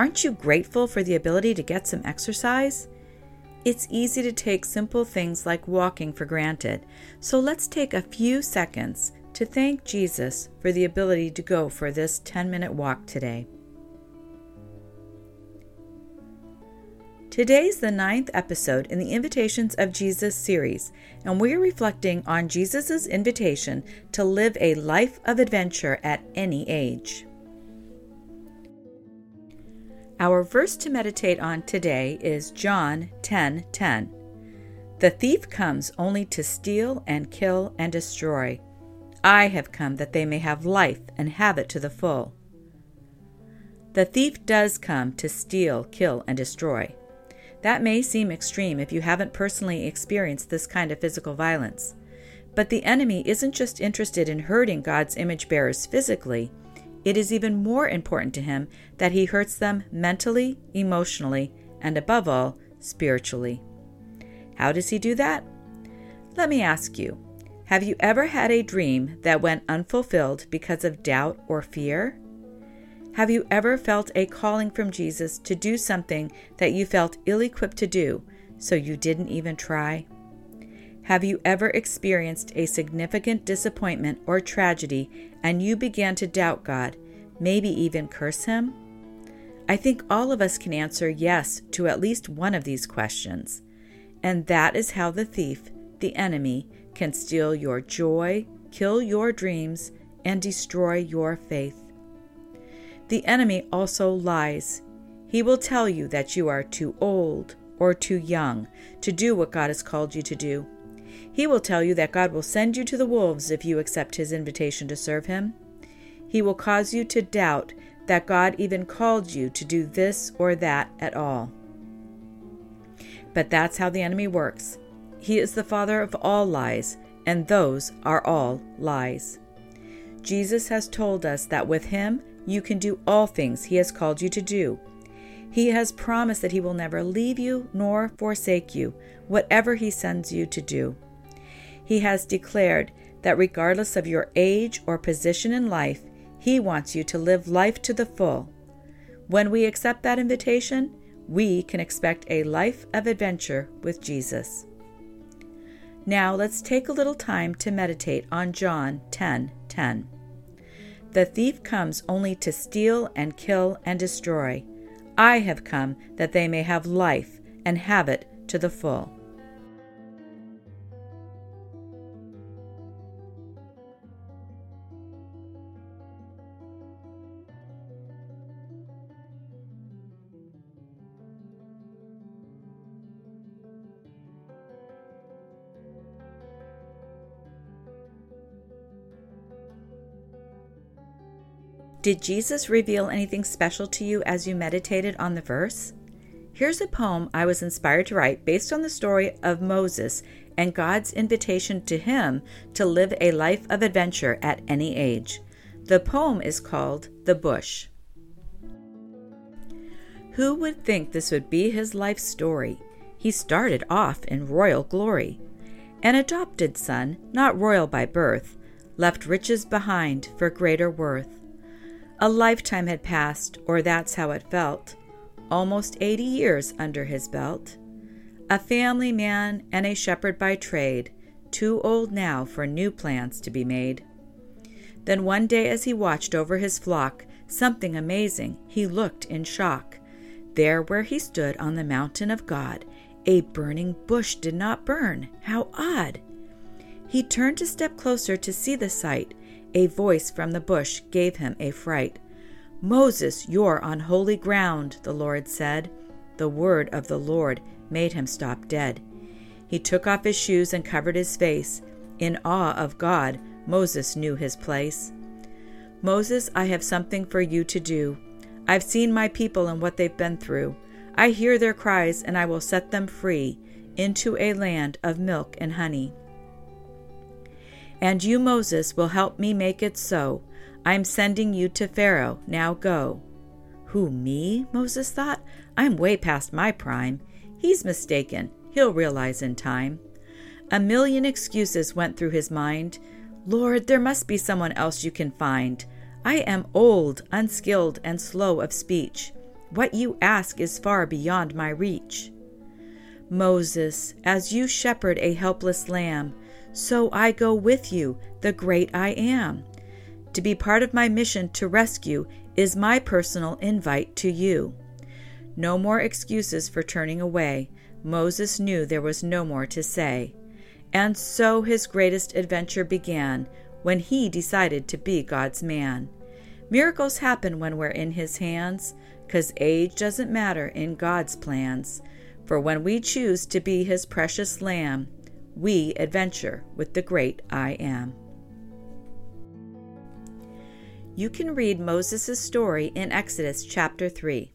Aren't you grateful for the ability to get some exercise? It's easy to take simple things like walking for granted, so let's take a few seconds to thank Jesus for the ability to go for this 10 minute walk today. Today's the ninth episode in the Invitations of Jesus series, and we're reflecting on Jesus' invitation to live a life of adventure at any age. Our verse to meditate on today is John 10:10. 10, 10. The thief comes only to steal and kill and destroy. I have come that they may have life and have it to the full. The thief does come to steal, kill, and destroy. That may seem extreme if you haven't personally experienced this kind of physical violence. But the enemy isn't just interested in hurting God's image bearers physically, it is even more important to him that he hurts them mentally, emotionally, and above all, spiritually. How does he do that? Let me ask you have you ever had a dream that went unfulfilled because of doubt or fear? Have you ever felt a calling from Jesus to do something that you felt ill equipped to do, so you didn't even try? Have you ever experienced a significant disappointment or tragedy and you began to doubt God, maybe even curse Him? I think all of us can answer yes to at least one of these questions. And that is how the thief, the enemy, can steal your joy, kill your dreams, and destroy your faith. The enemy also lies. He will tell you that you are too old or too young to do what God has called you to do he will tell you that God will send you to the wolves if you accept his invitation to serve him. He will cause you to doubt that God even called you to do this or that at all. But that's how the enemy works. He is the father of all lies, and those are all lies. Jesus has told us that with him you can do all things he has called you to do. He has promised that he will never leave you nor forsake you, whatever he sends you to do. He has declared that regardless of your age or position in life, He wants you to live life to the full. When we accept that invitation, we can expect a life of adventure with Jesus. Now let's take a little time to meditate on John 10:10. 10, 10. The thief comes only to steal and kill and destroy. I have come that they may have life and have it to the full. Did Jesus reveal anything special to you as you meditated on the verse? Here's a poem I was inspired to write based on the story of Moses and God's invitation to him to live a life of adventure at any age. The poem is called The Bush. Who would think this would be his life story? He started off in royal glory. An adopted son, not royal by birth, left riches behind for greater worth. A lifetime had passed, or that's how it felt. Almost 80 years under his belt. A family man and a shepherd by trade, too old now for new plans to be made. Then one day, as he watched over his flock, something amazing, he looked in shock. There, where he stood on the mountain of God, a burning bush did not burn. How odd! He turned to step closer to see the sight, a voice from the bush gave him a fright. Moses, you're on holy ground, the Lord said. The word of the Lord made him stop dead. He took off his shoes and covered his face. In awe of God, Moses knew his place. Moses, I have something for you to do. I've seen my people and what they've been through. I hear their cries, and I will set them free into a land of milk and honey. And you, Moses, will help me make it so. I'm sending you to Pharaoh. Now go. Who, me? Moses thought. I'm way past my prime. He's mistaken. He'll realize in time. A million excuses went through his mind. Lord, there must be someone else you can find. I am old, unskilled, and slow of speech. What you ask is far beyond my reach. Moses, as you shepherd a helpless lamb, so I go with you, the great I am. To be part of my mission to rescue is my personal invite to you. No more excuses for turning away. Moses knew there was no more to say. And so his greatest adventure began when he decided to be God's man. Miracles happen when we're in his hands, because age doesn't matter in God's plans. For when we choose to be his precious lamb, we adventure with the great I am. You can read Moses' story in Exodus chapter 3.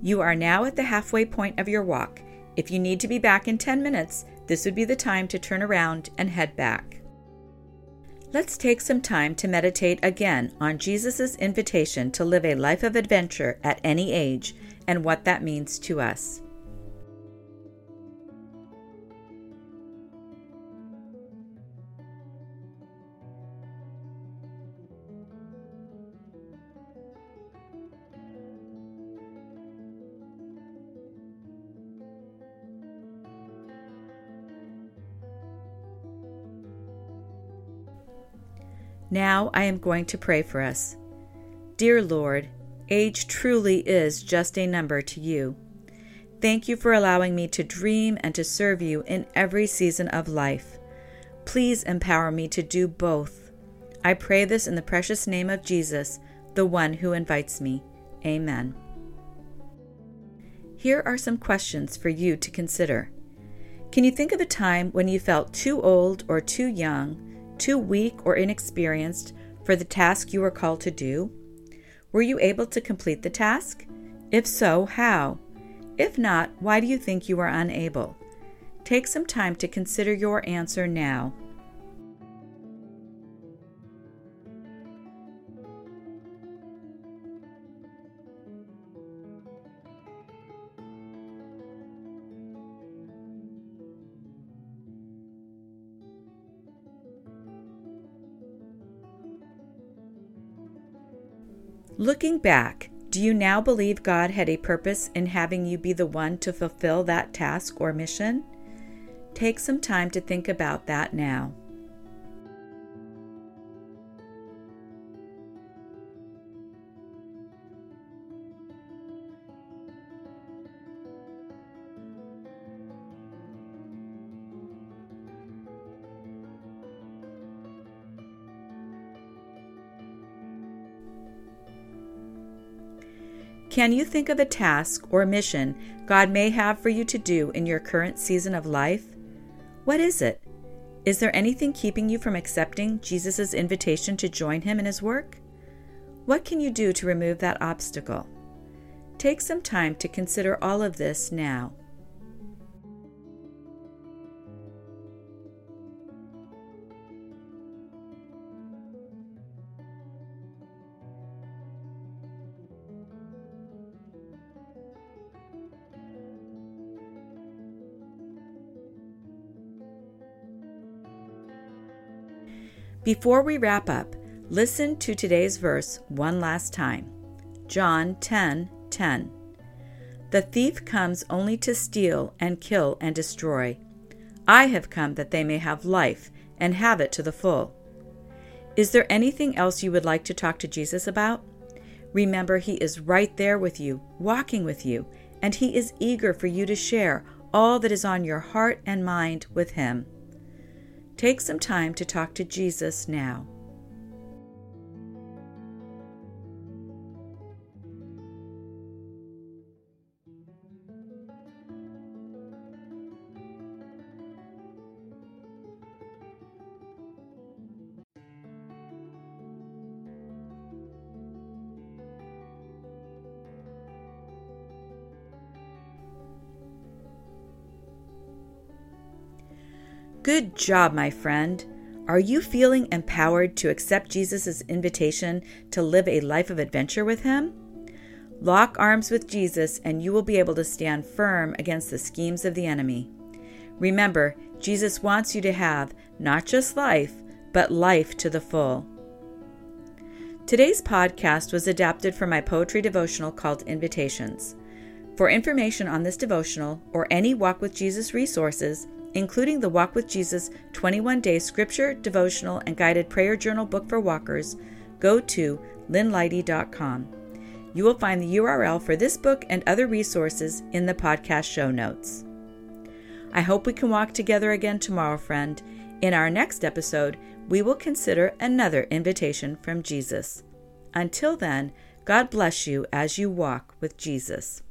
You are now at the halfway point of your walk. If you need to be back in 10 minutes, this would be the time to turn around and head back. Let's take some time to meditate again on Jesus' invitation to live a life of adventure at any age and what that means to us. Now I am going to pray for us. Dear Lord, age truly is just a number to you. Thank you for allowing me to dream and to serve you in every season of life. Please empower me to do both. I pray this in the precious name of Jesus, the one who invites me. Amen. Here are some questions for you to consider. Can you think of a time when you felt too old or too young? Too weak or inexperienced for the task you were called to do? Were you able to complete the task? If so, how? If not, why do you think you were unable? Take some time to consider your answer now Looking back, do you now believe God had a purpose in having you be the one to fulfill that task or mission? Take some time to think about that now. Can you think of a task or mission God may have for you to do in your current season of life? What is it? Is there anything keeping you from accepting Jesus' invitation to join him in his work? What can you do to remove that obstacle? Take some time to consider all of this now. Before we wrap up, listen to today's verse one last time. John 10 10. The thief comes only to steal and kill and destroy. I have come that they may have life and have it to the full. Is there anything else you would like to talk to Jesus about? Remember, He is right there with you, walking with you, and He is eager for you to share all that is on your heart and mind with Him. Take some time to talk to Jesus now. Good job, my friend. Are you feeling empowered to accept Jesus' invitation to live a life of adventure with Him? Lock arms with Jesus, and you will be able to stand firm against the schemes of the enemy. Remember, Jesus wants you to have not just life, but life to the full. Today's podcast was adapted from my poetry devotional called Invitations. For information on this devotional or any Walk with Jesus resources, including the Walk with Jesus 21 day scripture, devotional, and guided prayer journal book for walkers, go to lynneleite.com. You will find the URL for this book and other resources in the podcast show notes. I hope we can walk together again tomorrow, friend. In our next episode, we will consider another invitation from Jesus. Until then, God bless you as you walk with Jesus.